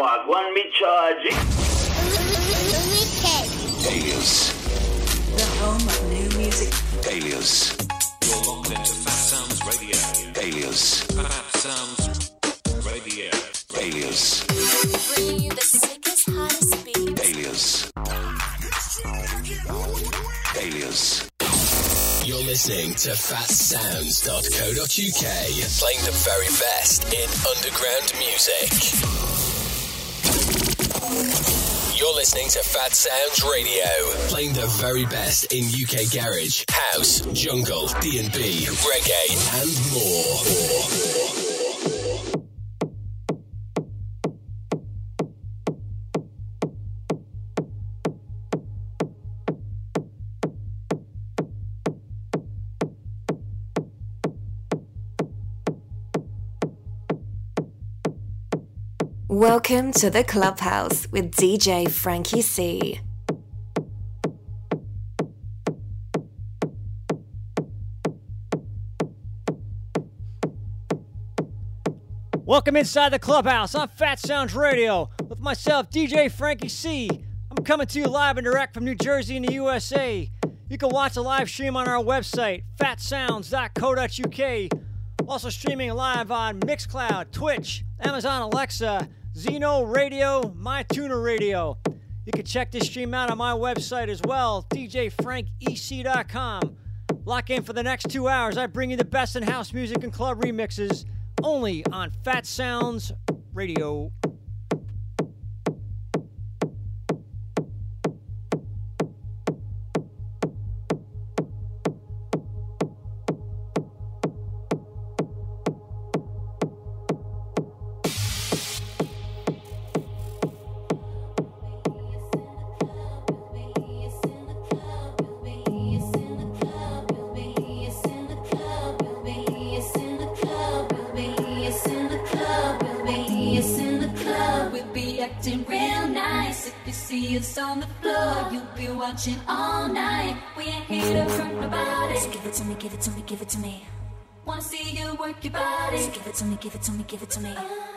Wagwan me charge. Alias. The home of new music. Alias. You're locked into Fat Sounds Radio. Alias. Fat Sounds Radio. Alias. Bring you the sickest, hottest beats. Alias. Alias. You're listening to fatsounds.co.uk, playing the very best in underground music. You're listening to Fat Sounds Radio, playing the very best in UK garage, house, jungle, D&B, reggae, and more. Welcome to the Clubhouse with DJ Frankie C. Welcome inside the clubhouse on Fat Sounds Radio with myself, DJ Frankie C. I'm coming to you live and direct from New Jersey in the USA. You can watch the live stream on our website, fatsounds.co.uk. Also streaming live on Mixcloud, Twitch, Amazon Alexa, Zeno Radio, My Tuner Radio. You can check this stream out on my website as well, djfrankec.com. Lock in for the next two hours. I bring you the best in house music and club remixes only on Fat Sounds Radio. Us on the floor, you'll be watching all night. We ain't here to hurt nobody. So give it to me, give it to me, give it to me. Wanna see you work your body. So give it to me, give it to me, give it to me. So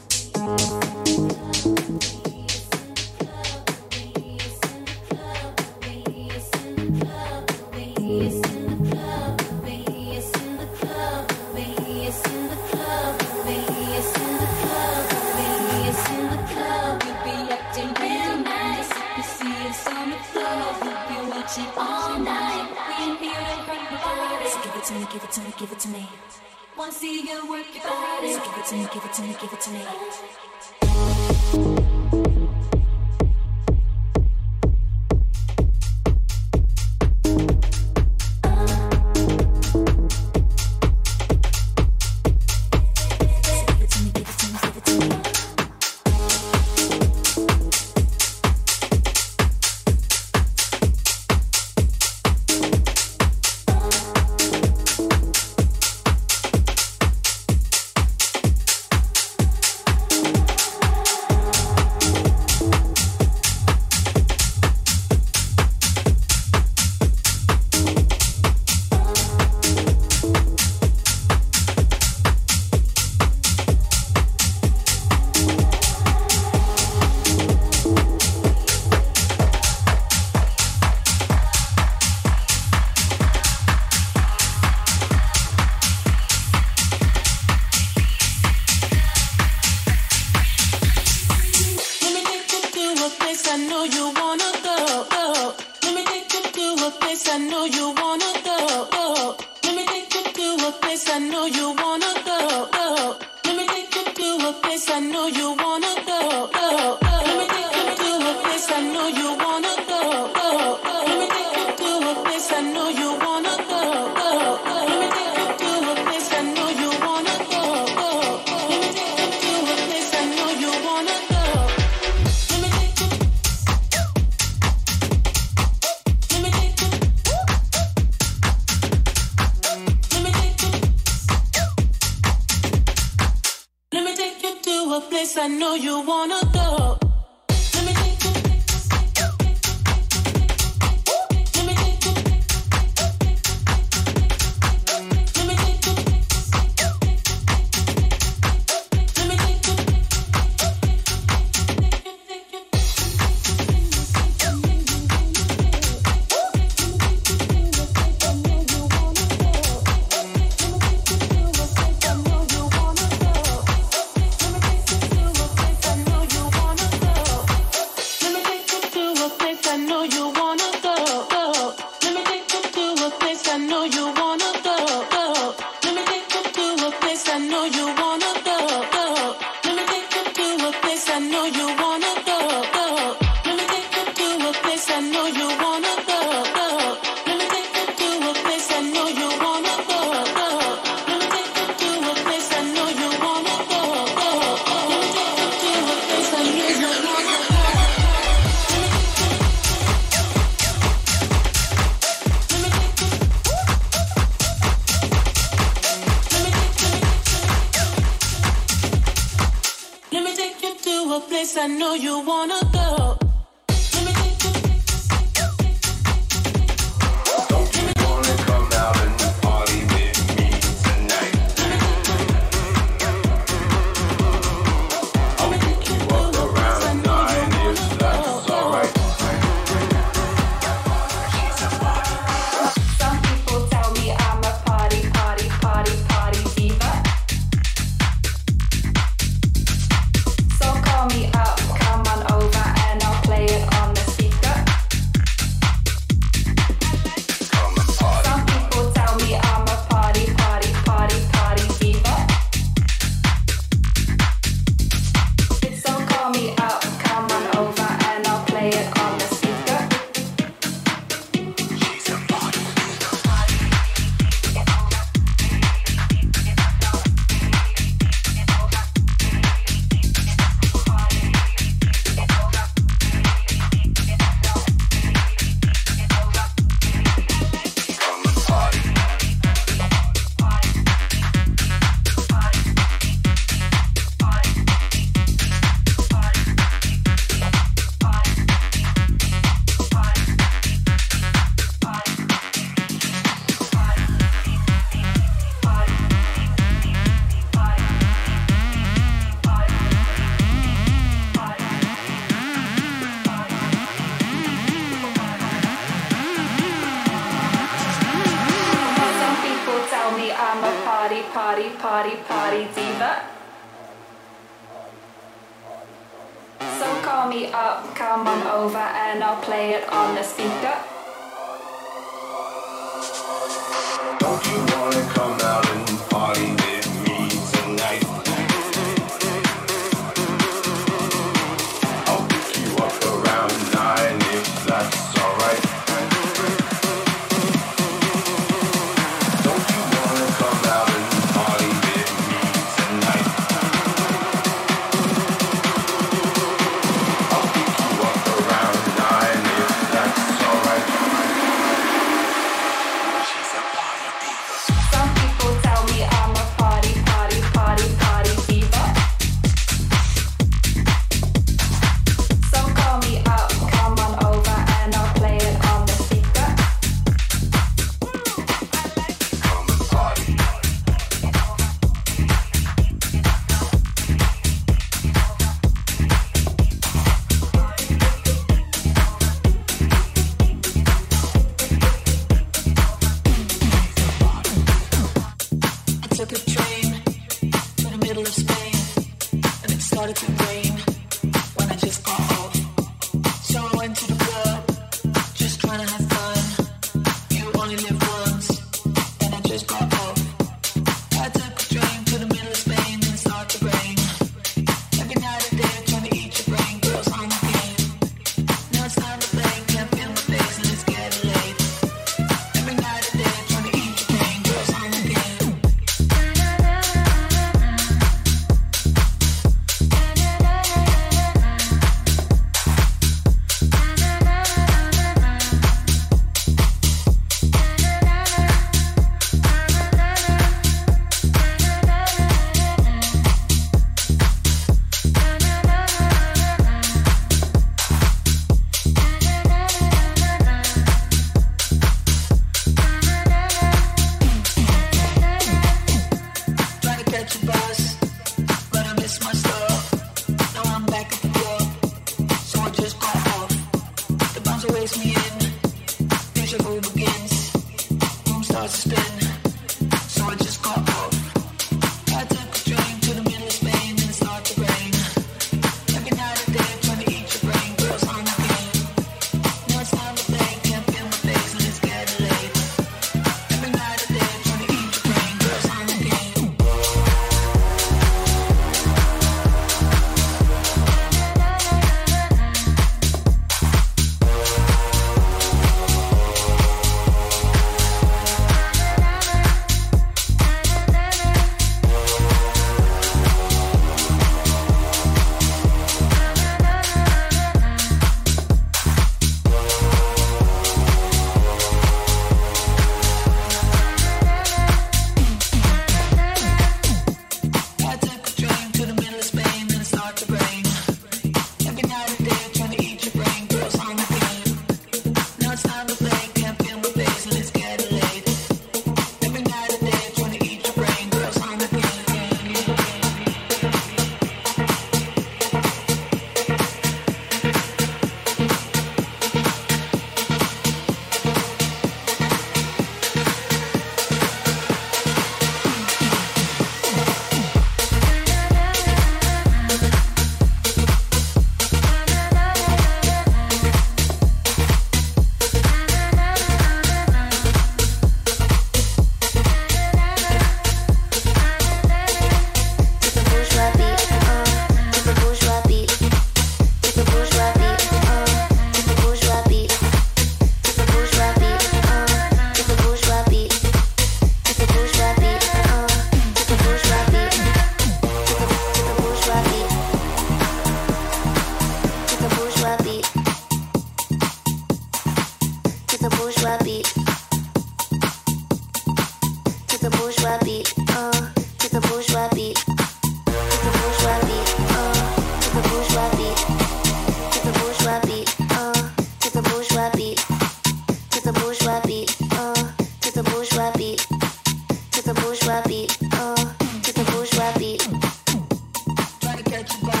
in a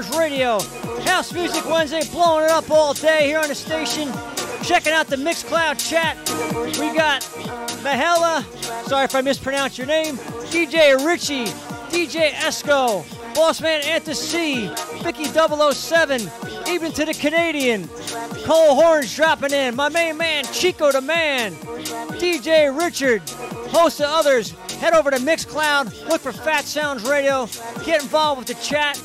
Lounge Radio. House Music Wednesday, blowing it up all day here on the station. Checking out the Mixcloud chat. We got Mahela, sorry if I mispronounced your name, DJ Richie, DJ Esco, Bossman Anta C, Vicky 007, even to the Canadian. Cole Horns dropping in, my main man Chico the Man, DJ Richard, host of others. Head over to Mixcloud, look for Fat Sounds Radio, get involved with the chat,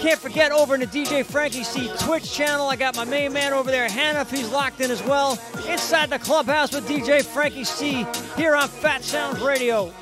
can't forget over in the DJ Frankie C Twitch channel. I got my main man over there, Hannah, if he's locked in as well. Inside the clubhouse with DJ Frankie C here on Fat Sounds Radio.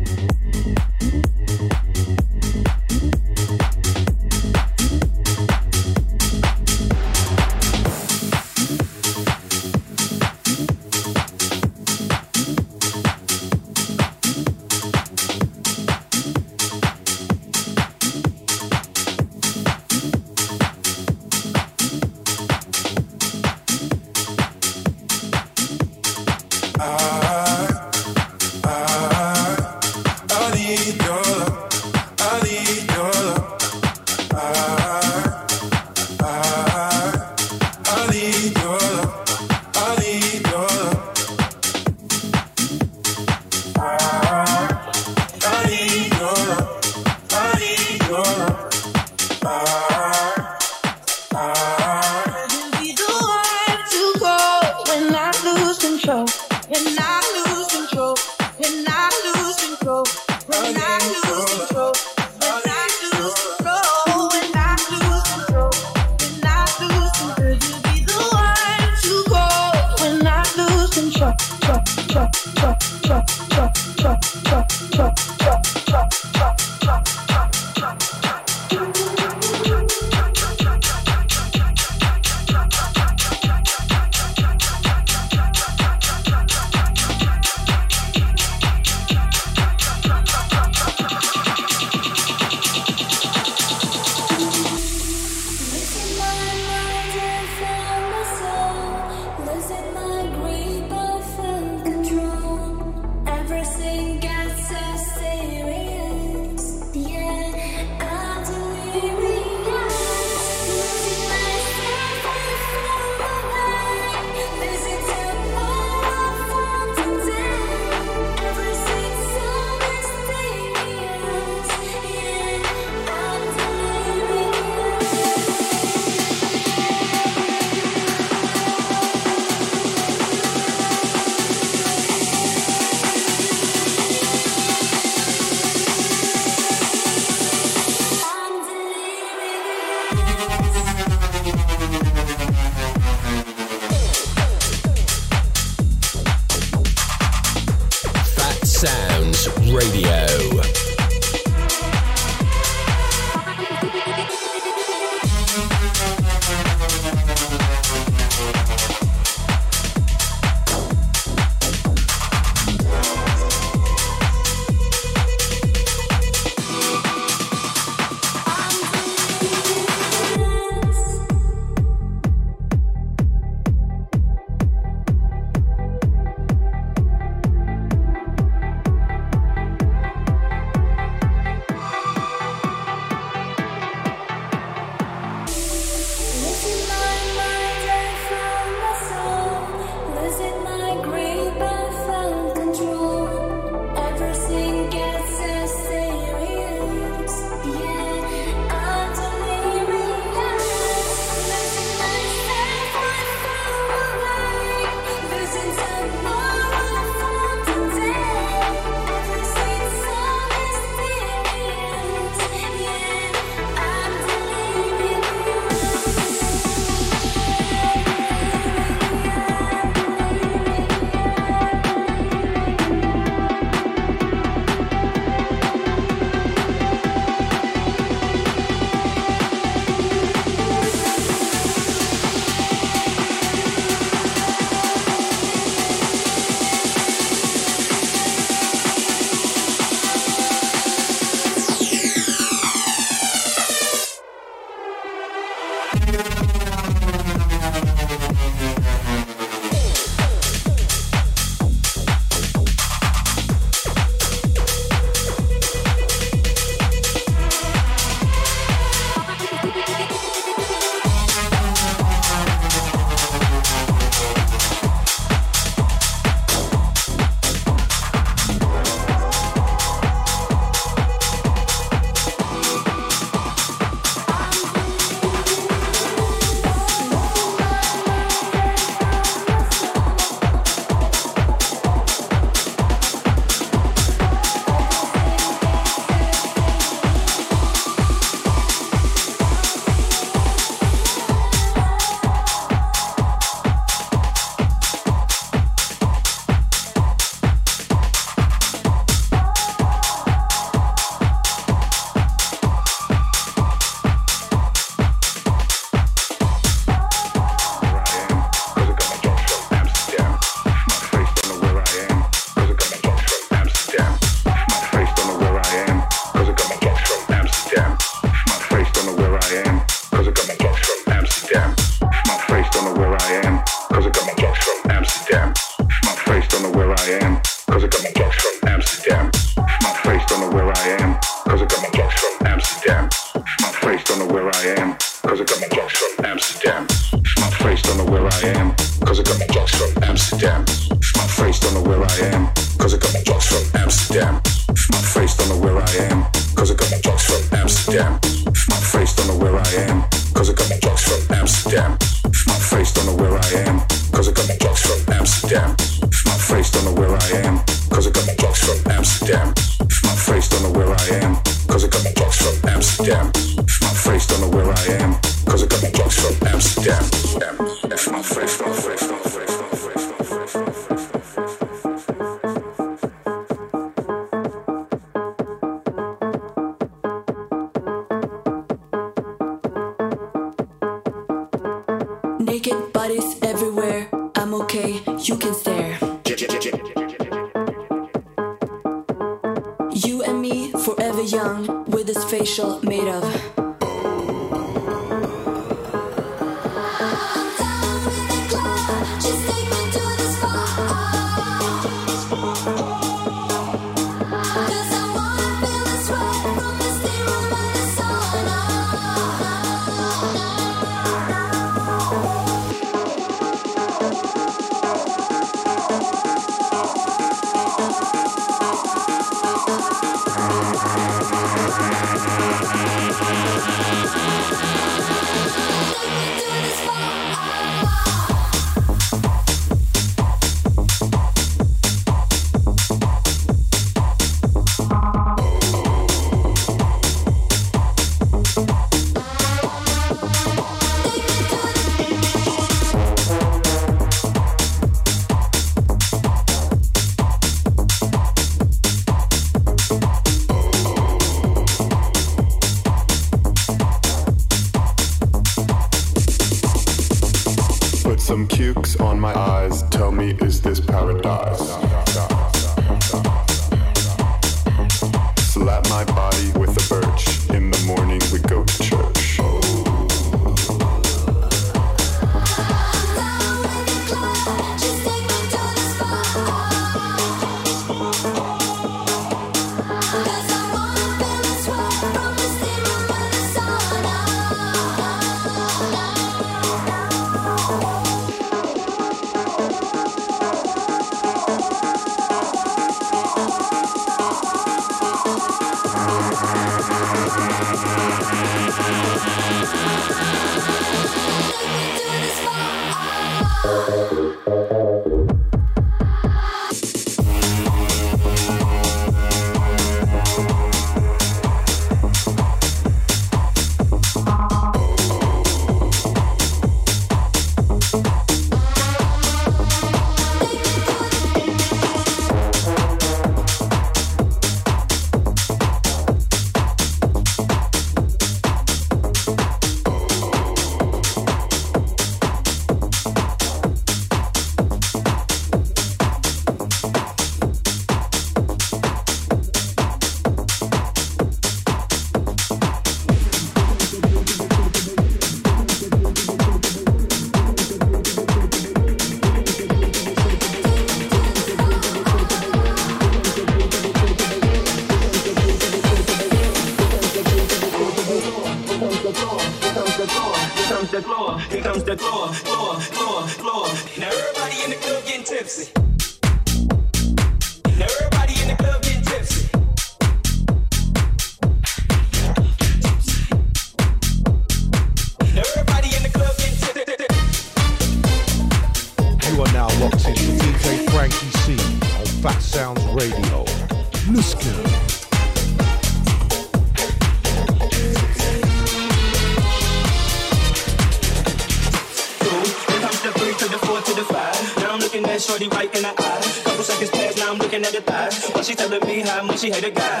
She hate a guy.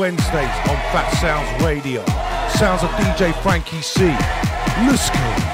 Wednesdays on Fat Sounds Radio. Sounds of DJ Frankie C. Lusco.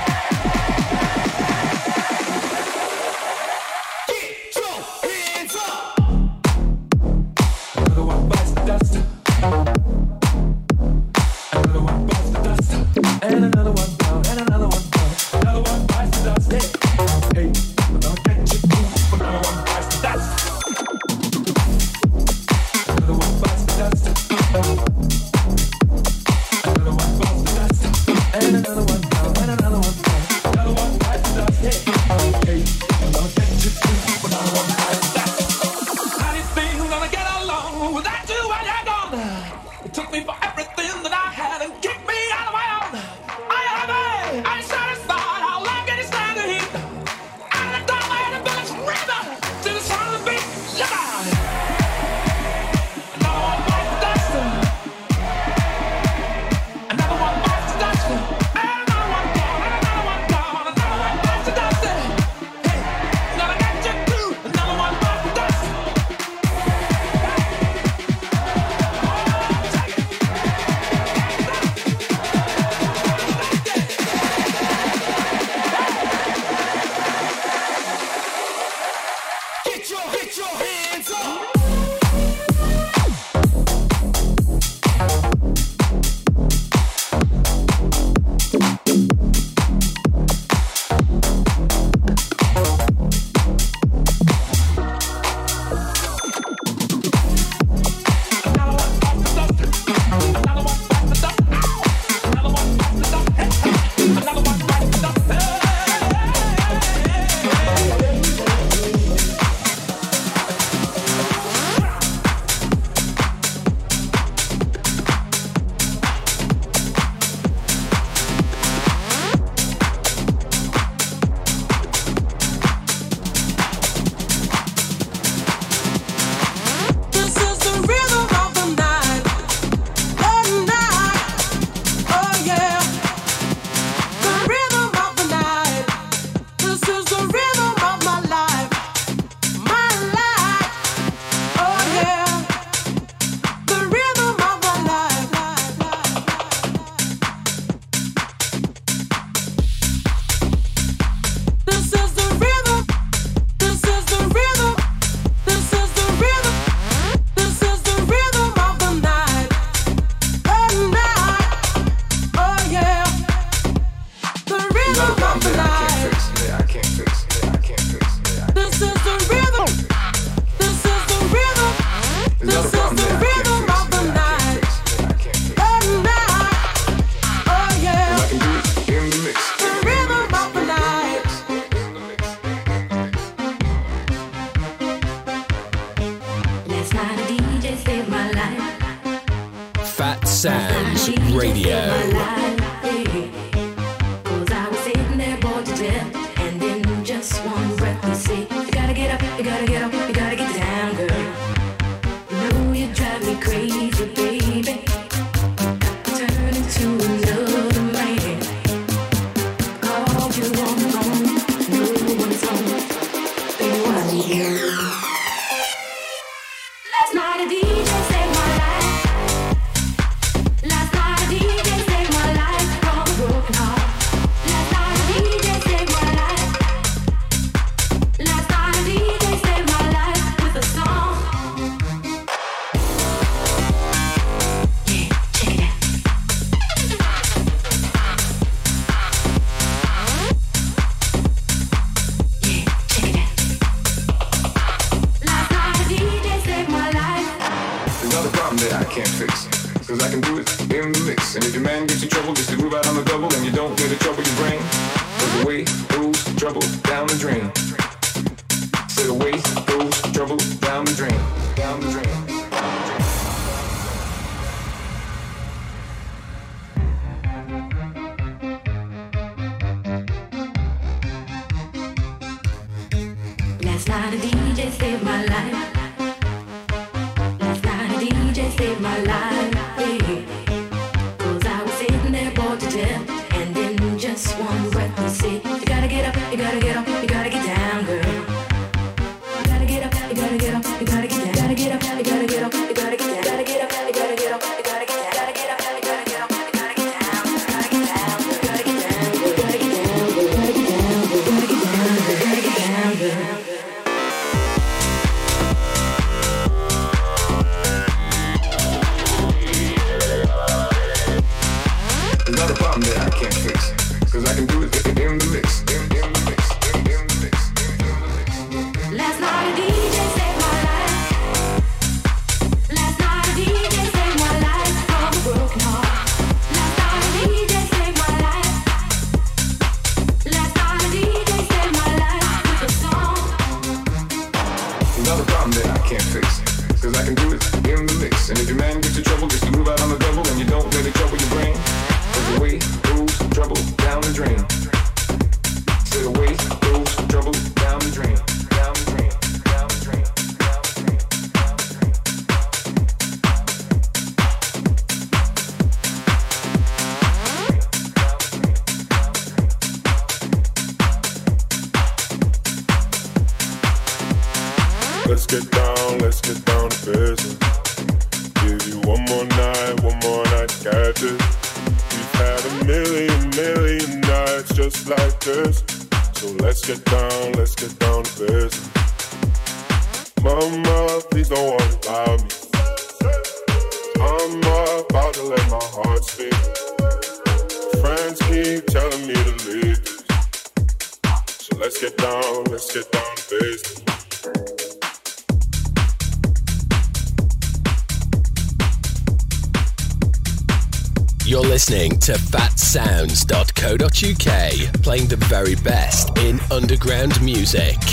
Very best in underground music.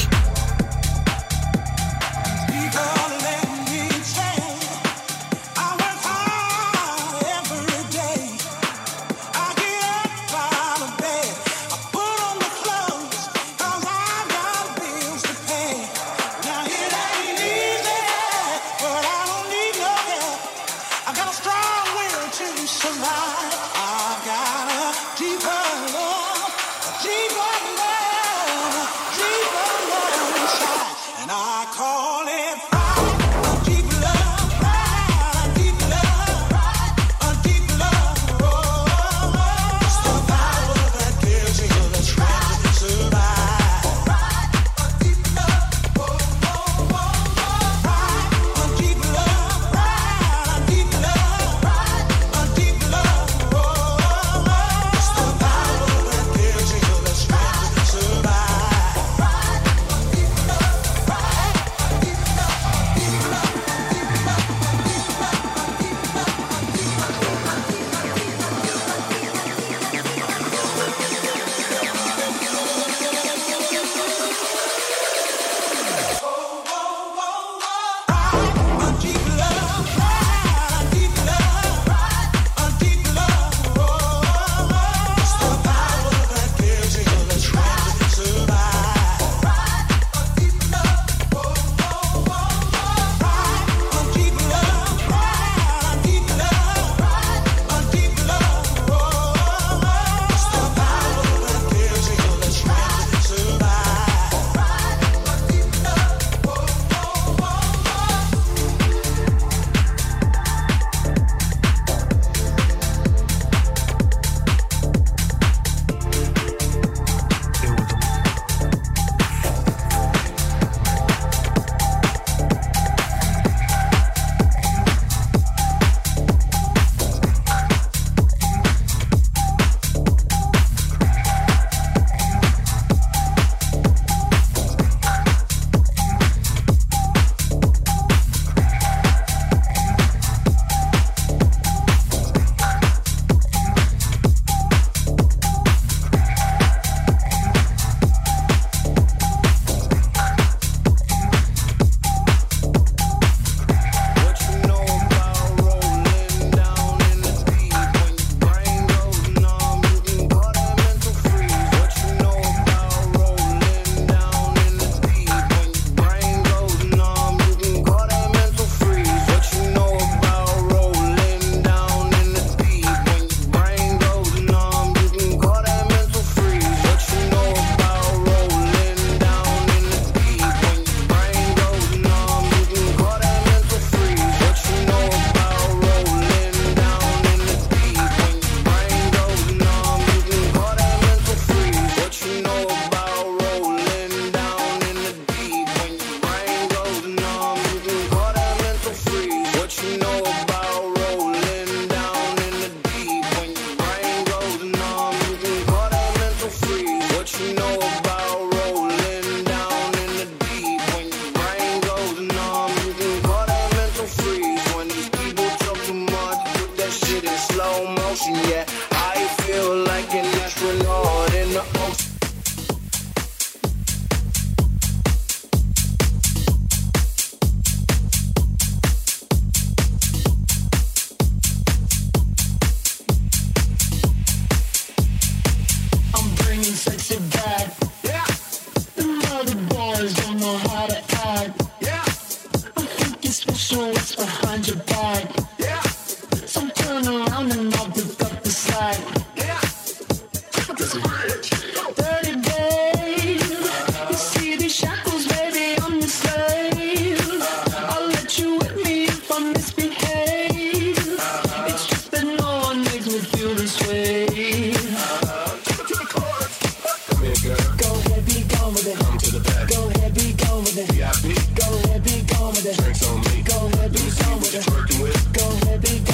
will be gone.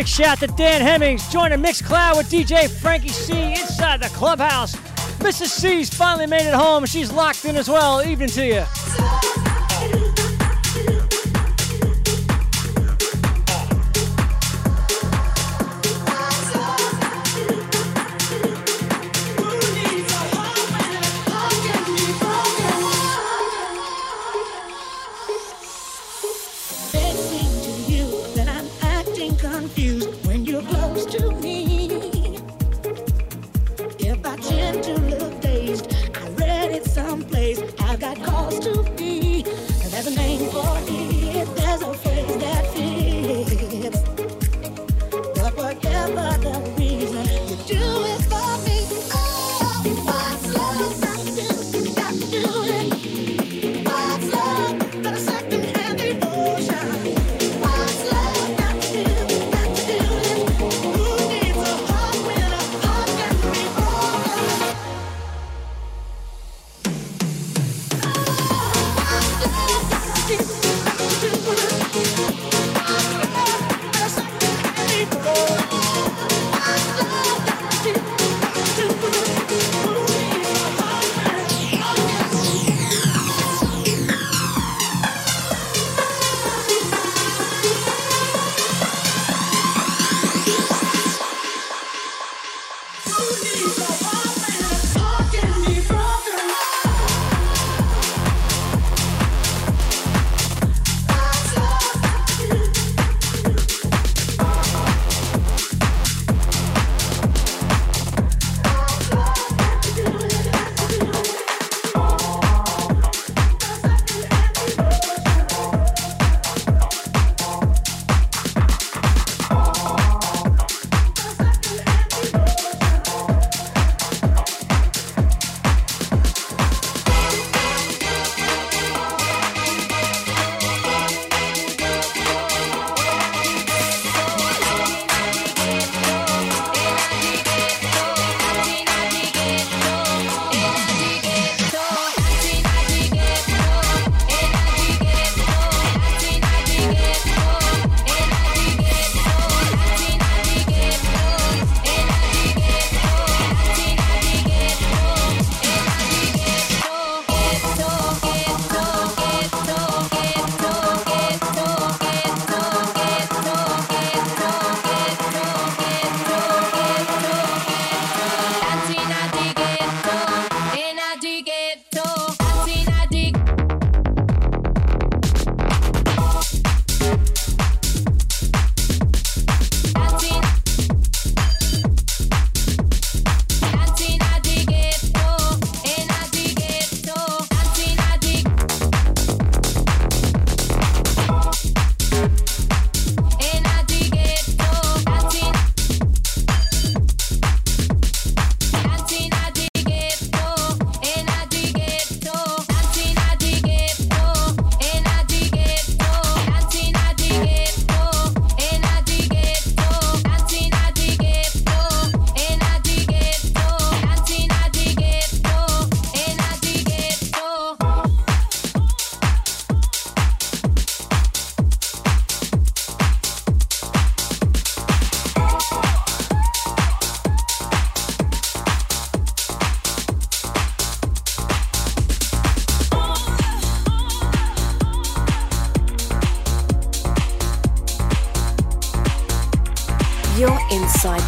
Shout out to Dan Hemmings joining Mixcloud with DJ Frankie C inside the clubhouse. Mrs. C's finally made it home. She's locked in as well. Evening to you.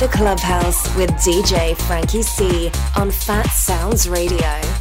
the clubhouse with DJ Frankie C on Fat Sounds Radio.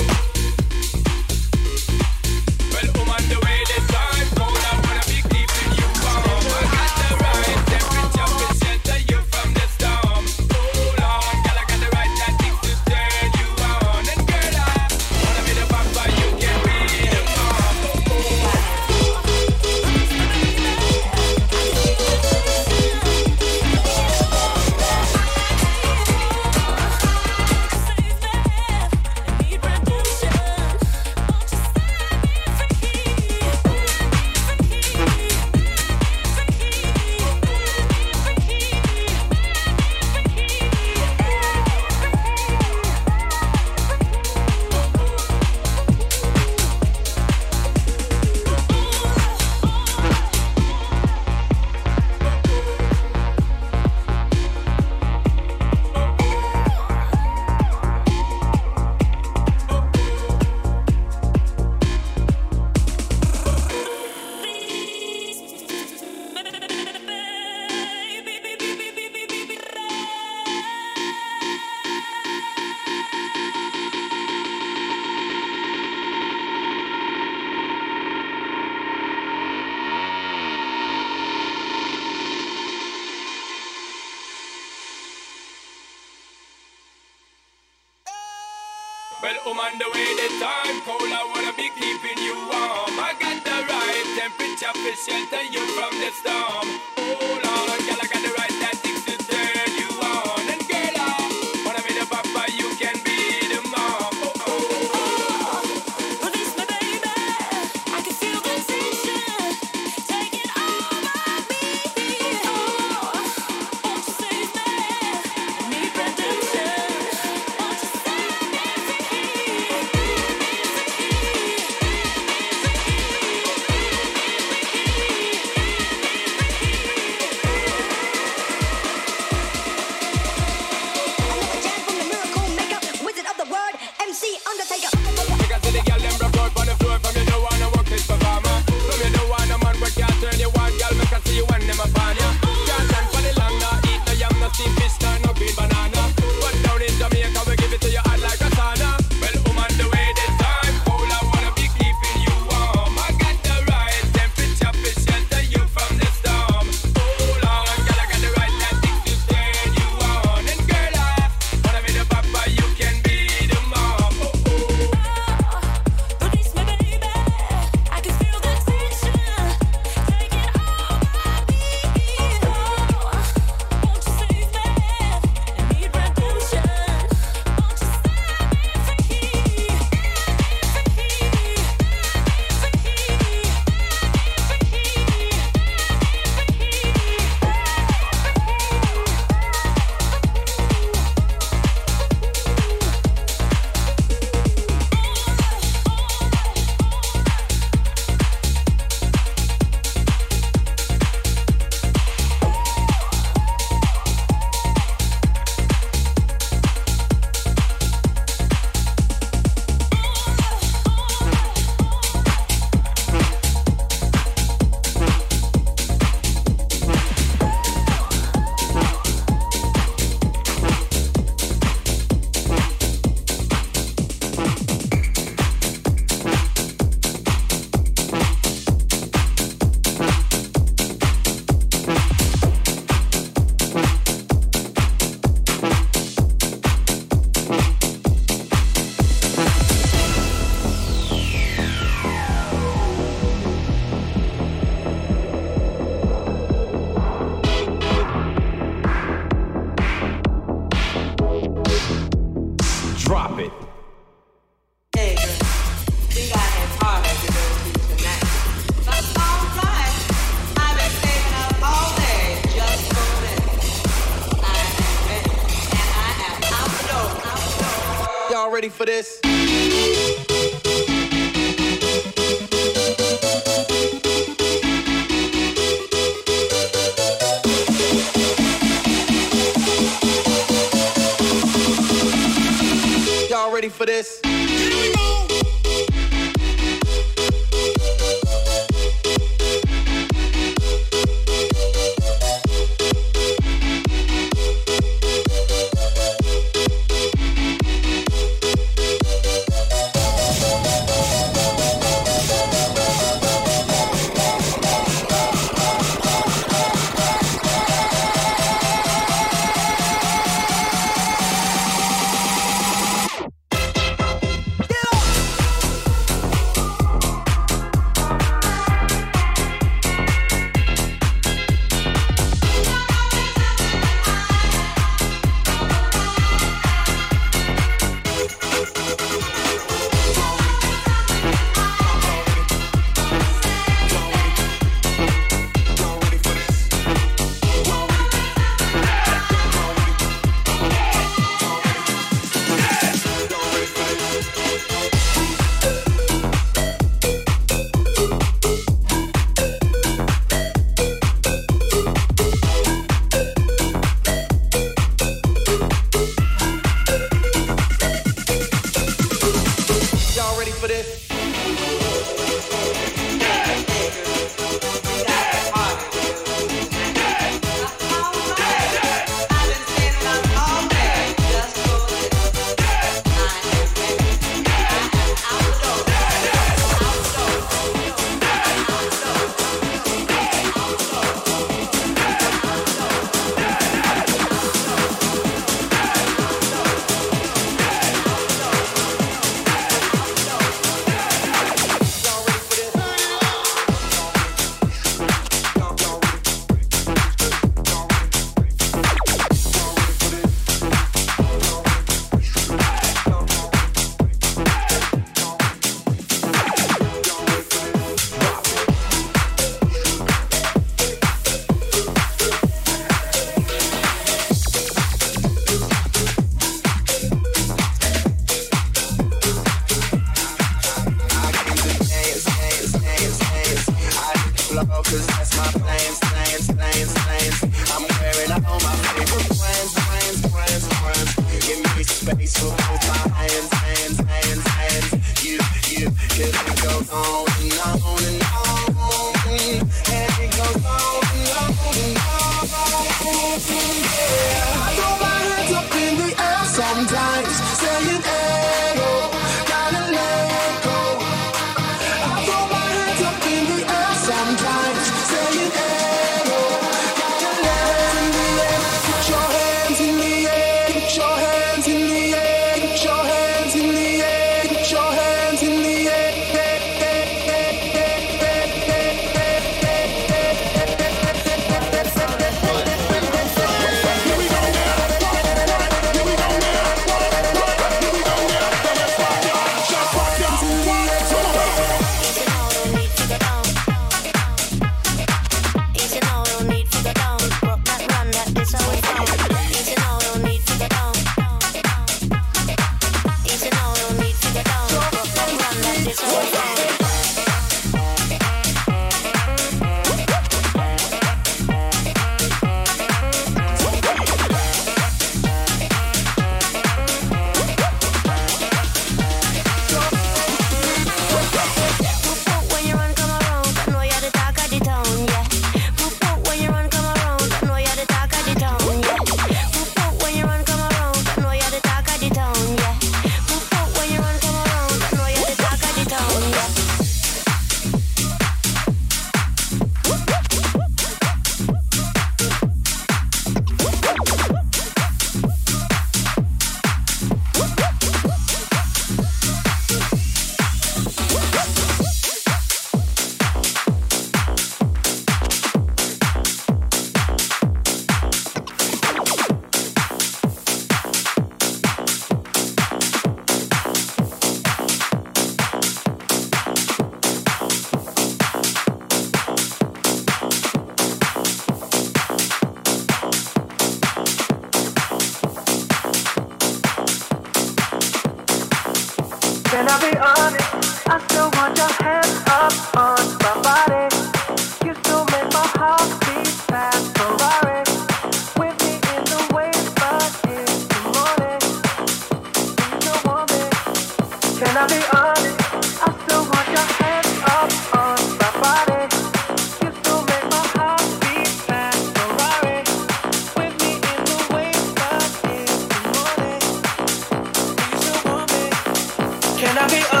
Can I be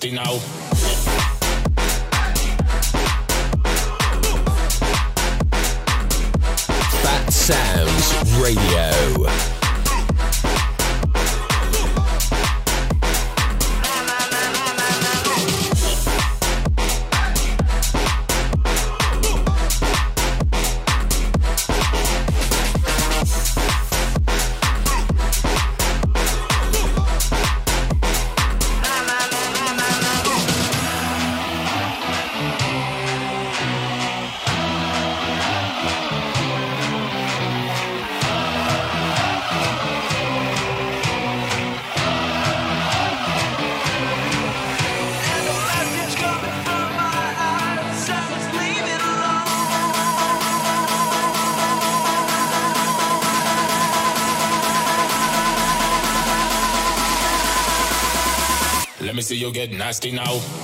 nasty now. You get nasty now.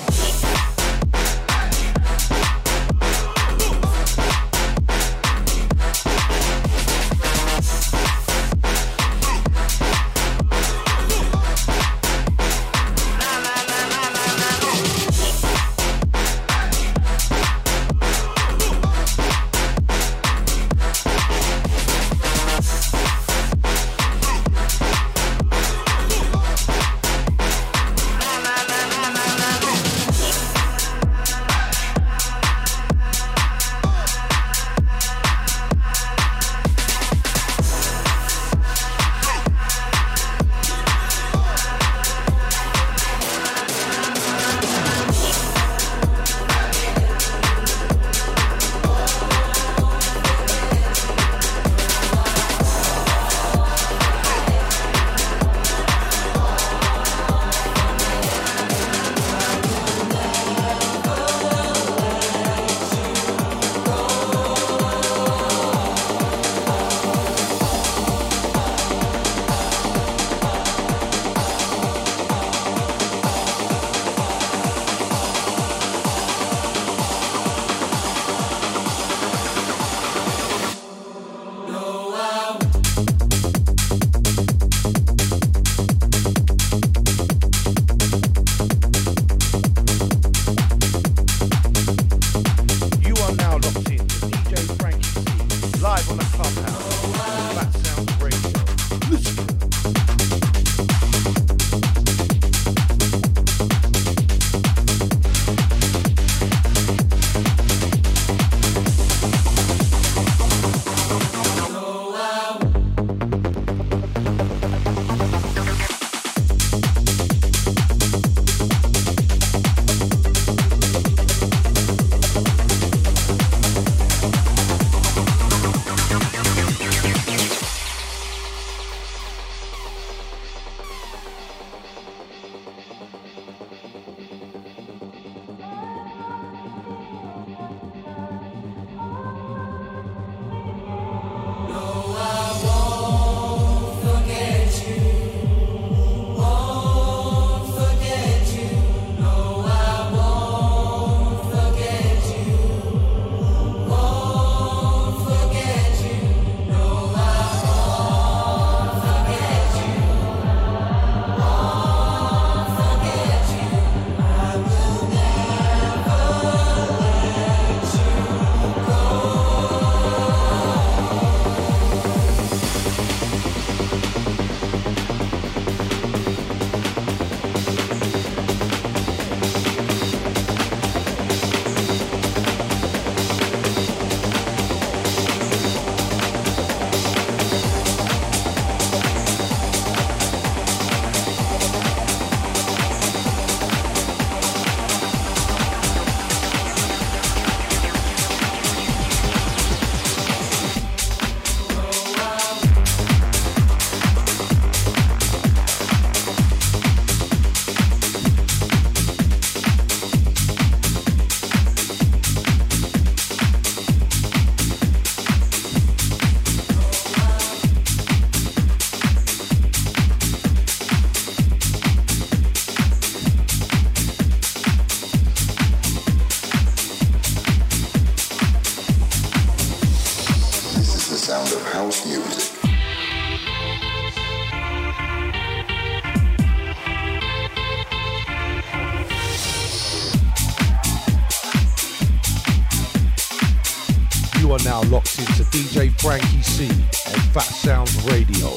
Are now locked into DJ Frankie C on Fat Sounds Radio.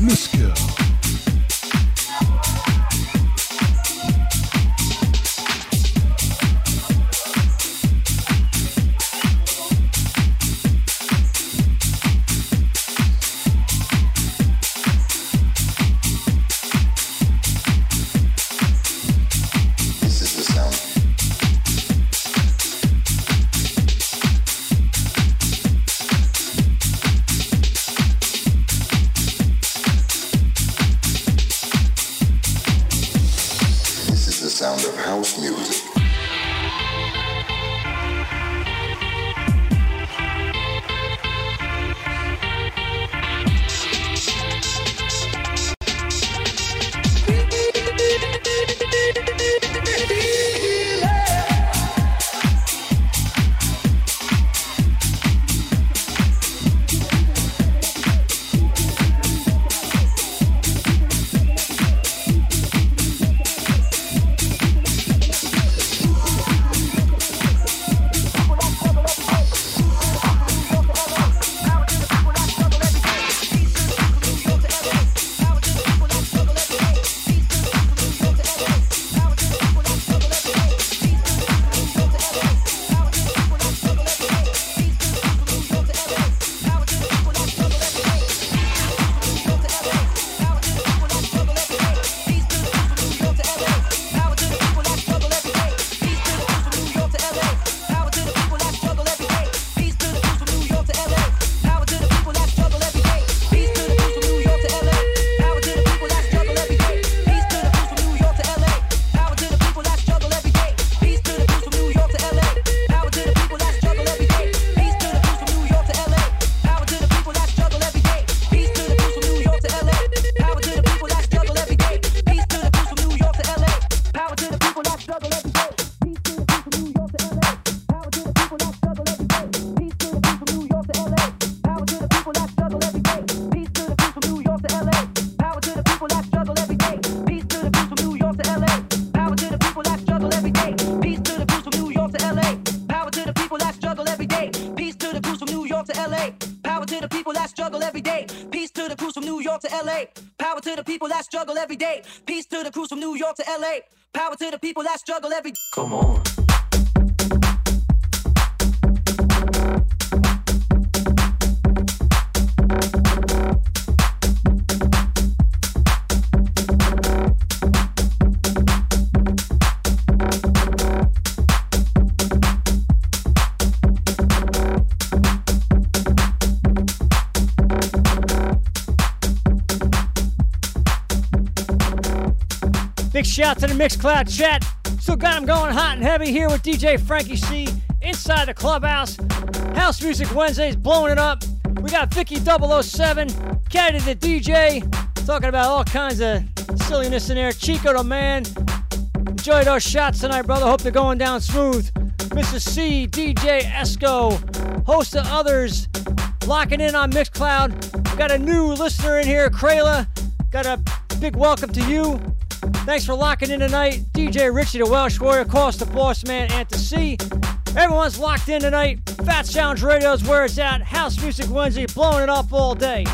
Miss Girl. Mixcloud chat. Still got them going hot and heavy here with DJ Frankie C inside the clubhouse. House Music Wednesdays blowing it up. We got Vicky 007, Caddy the DJ, talking about all kinds of silliness in there. Chico the man. Enjoy those shots tonight, brother. Hope they're going down smooth. Mrs. C, DJ Esco, host of others, locking in on Mixcloud. Got a new listener in here, Krayla. Got a big welcome to you. Thanks for locking in tonight. DJ Richie, the Welsh Warrior, Cost the Boss Man, and to see. Everyone's locked in tonight. Fat Sounds Radio is where it's at. House Music Wednesday, blowing it up all day.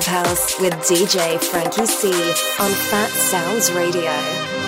Clubhouse with DJ Frankie C on Fat Sounds Radio.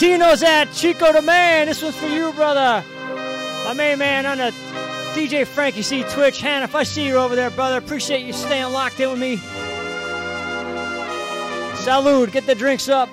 My Latinos at Chico the Man. This one's for you, brother. My main man on the DJ Frankie C Twitch. Han, if I see you over there, brother, appreciate you staying locked in with me. Salud, get the drinks up.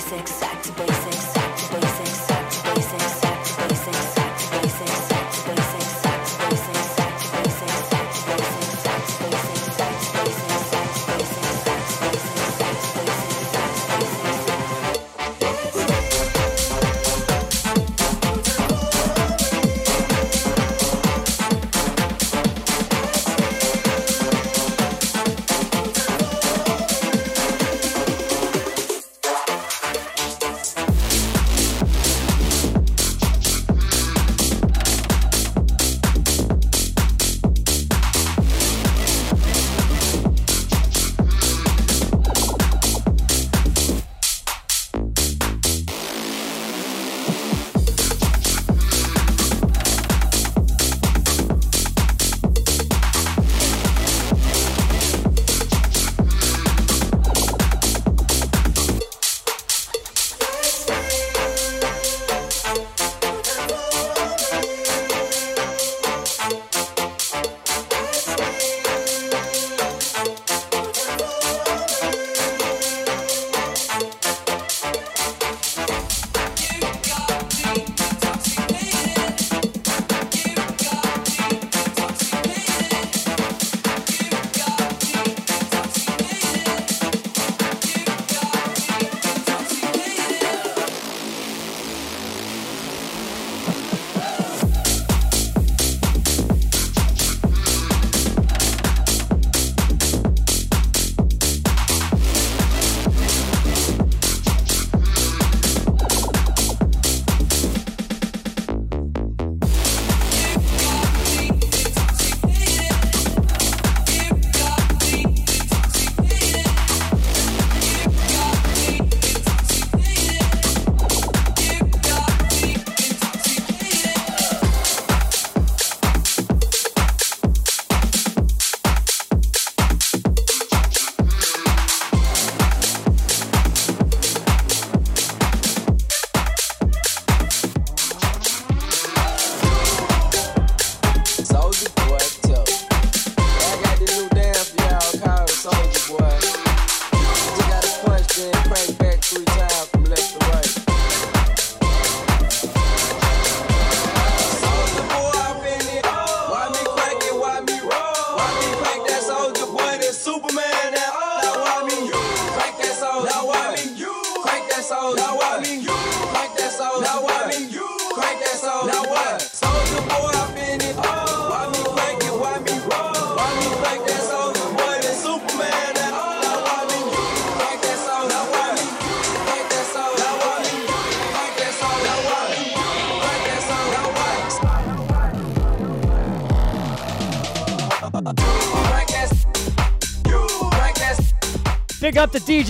Basics,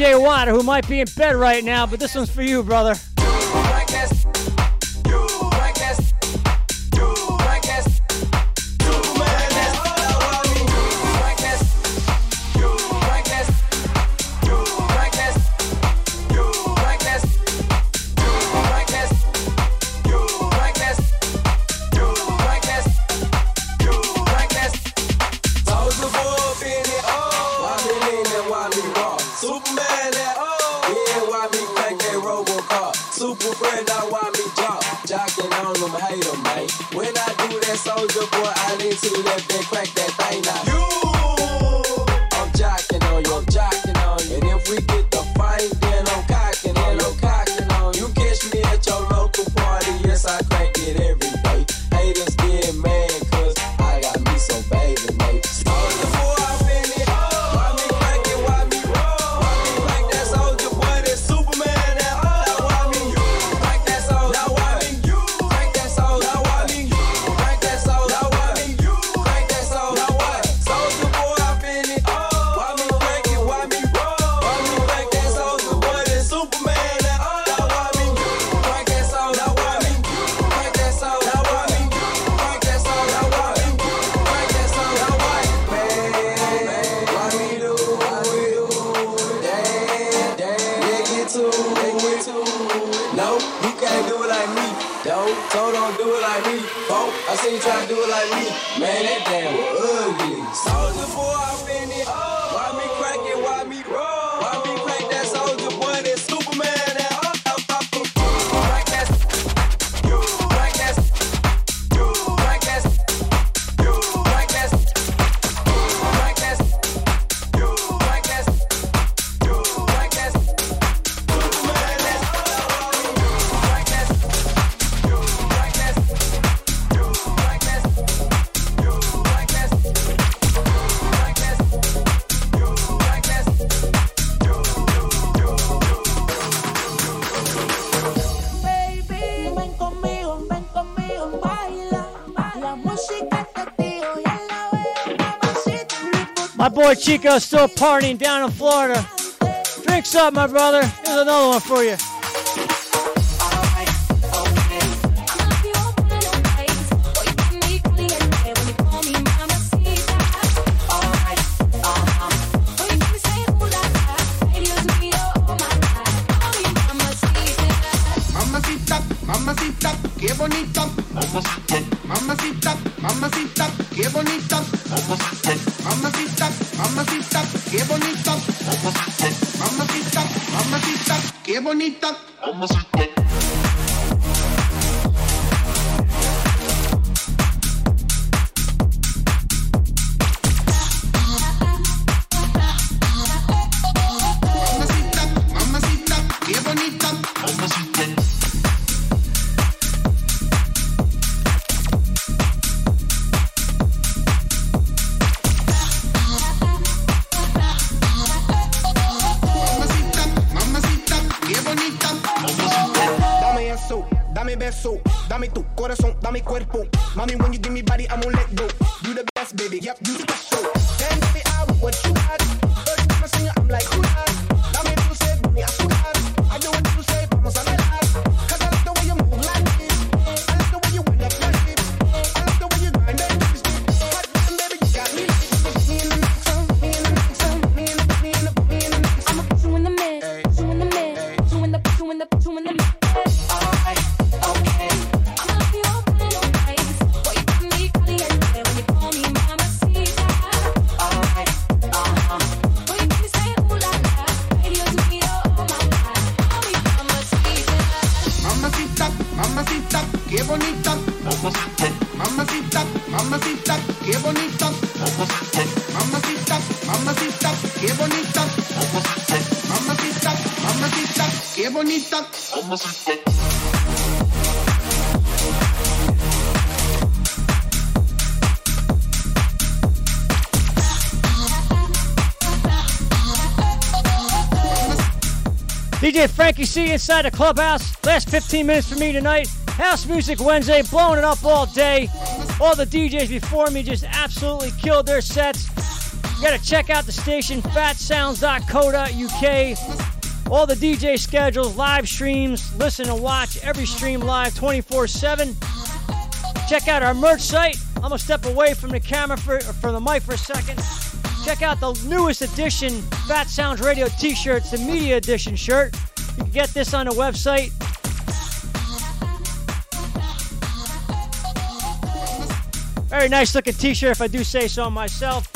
to who might be in bed right now, but this one's for you, brother. Chico still partying down in Florida. Drinks up, my brother. Here's another one for you. DJ Frankie C inside the clubhouse. Last 15 minutes for me tonight. House Music Wednesday, blowing it up all day. All the DJs before me just absolutely killed their sets. You gotta check out the station, fatsounds.co.uk. All the DJ schedules, live streams, listen and watch every stream live 24 7. Check out our merch site. I'm gonna step away from the camera for from the mic for a second. Check out the newest edition Fat Sounds Radio t-shirts, the media edition shirt. You can get this on the website. Very nice looking t-shirt if I do say so myself.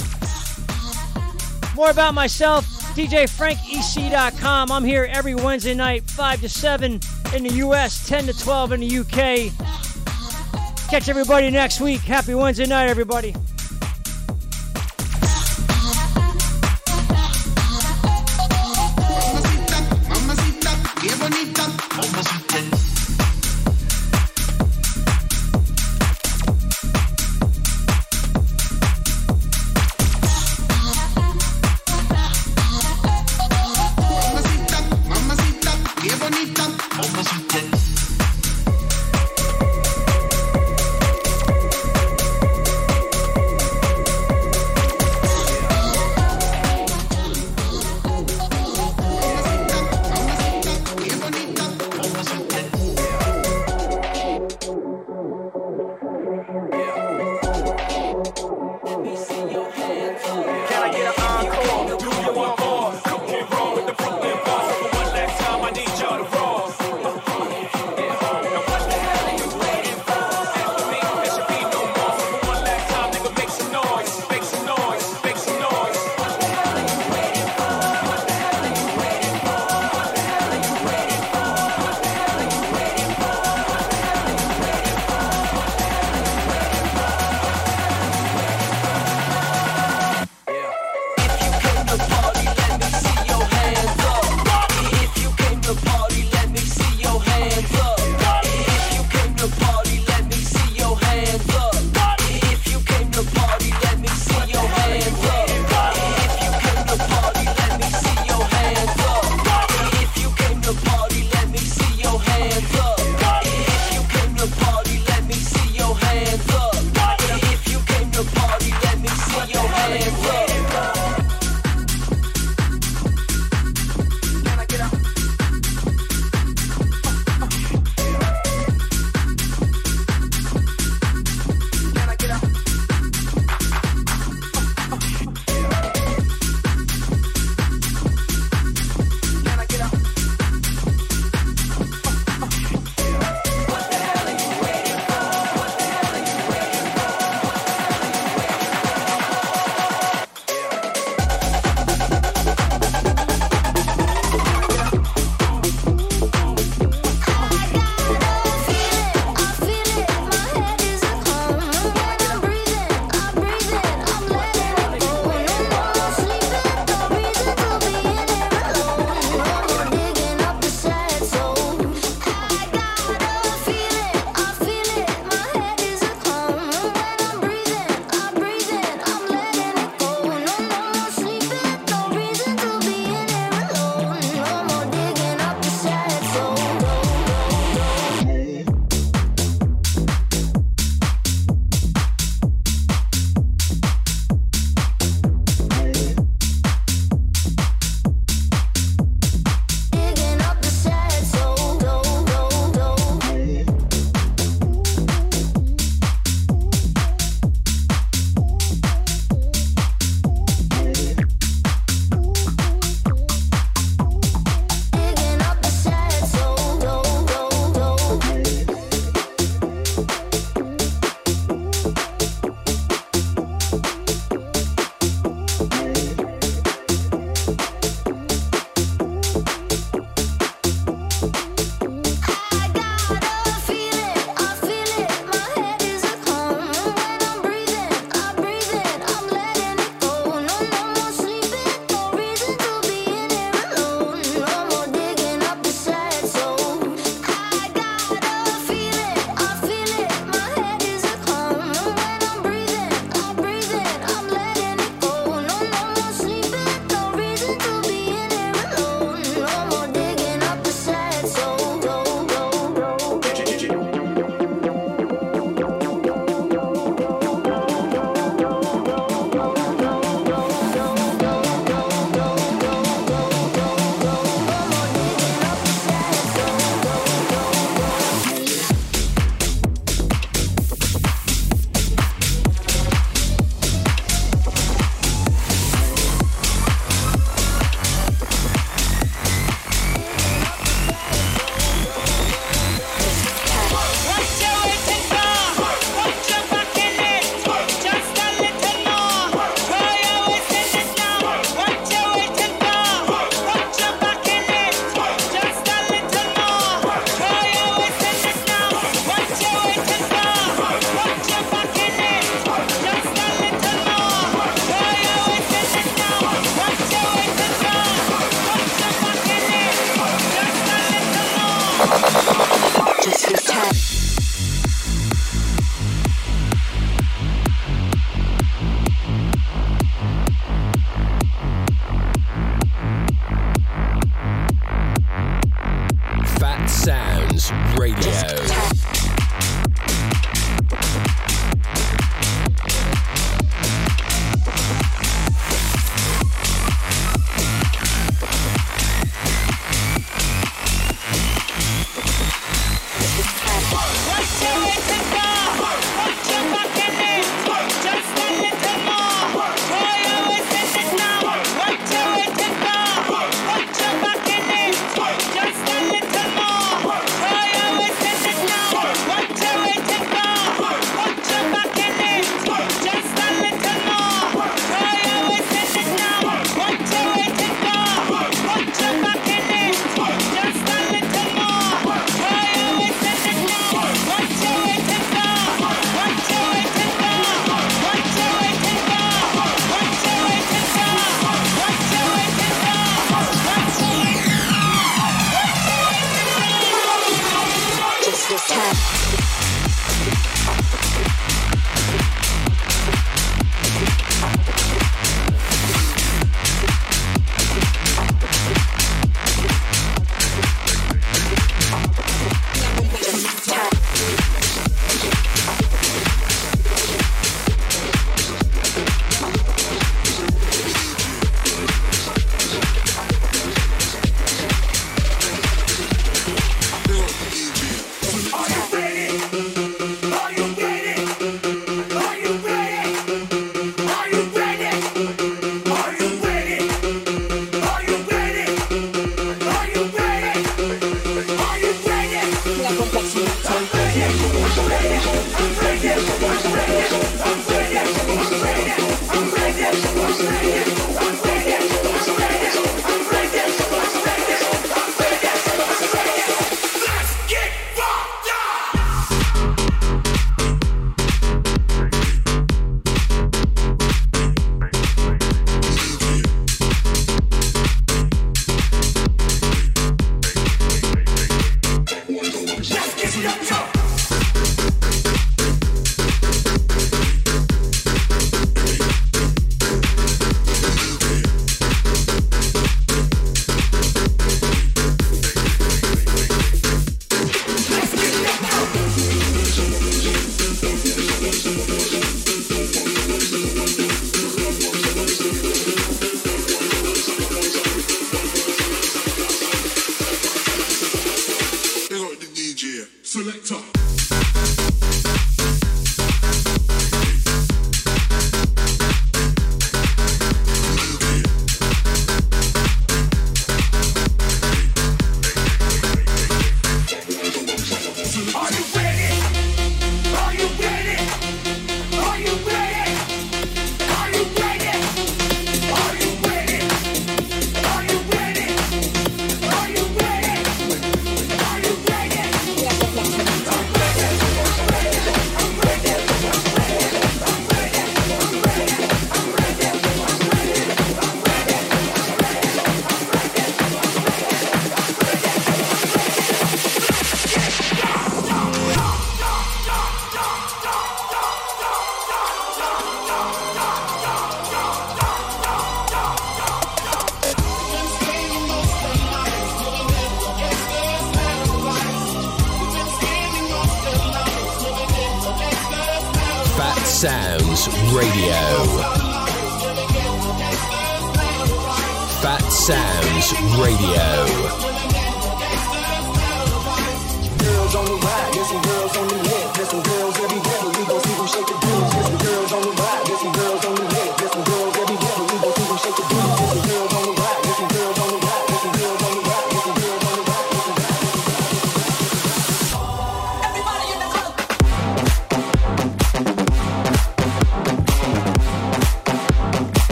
More about myself, DJFrankieC.com. I'm here every Wednesday night, 5 to 7 in the US, 10 to 12 in the UK. Catch everybody next week. Happy Wednesday night, everybody.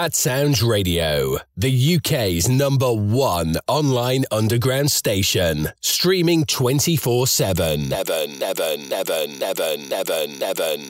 Fat Sounds Radio, the UK's number one online underground station, streaming 24 7. Never, never, never, never, never, never.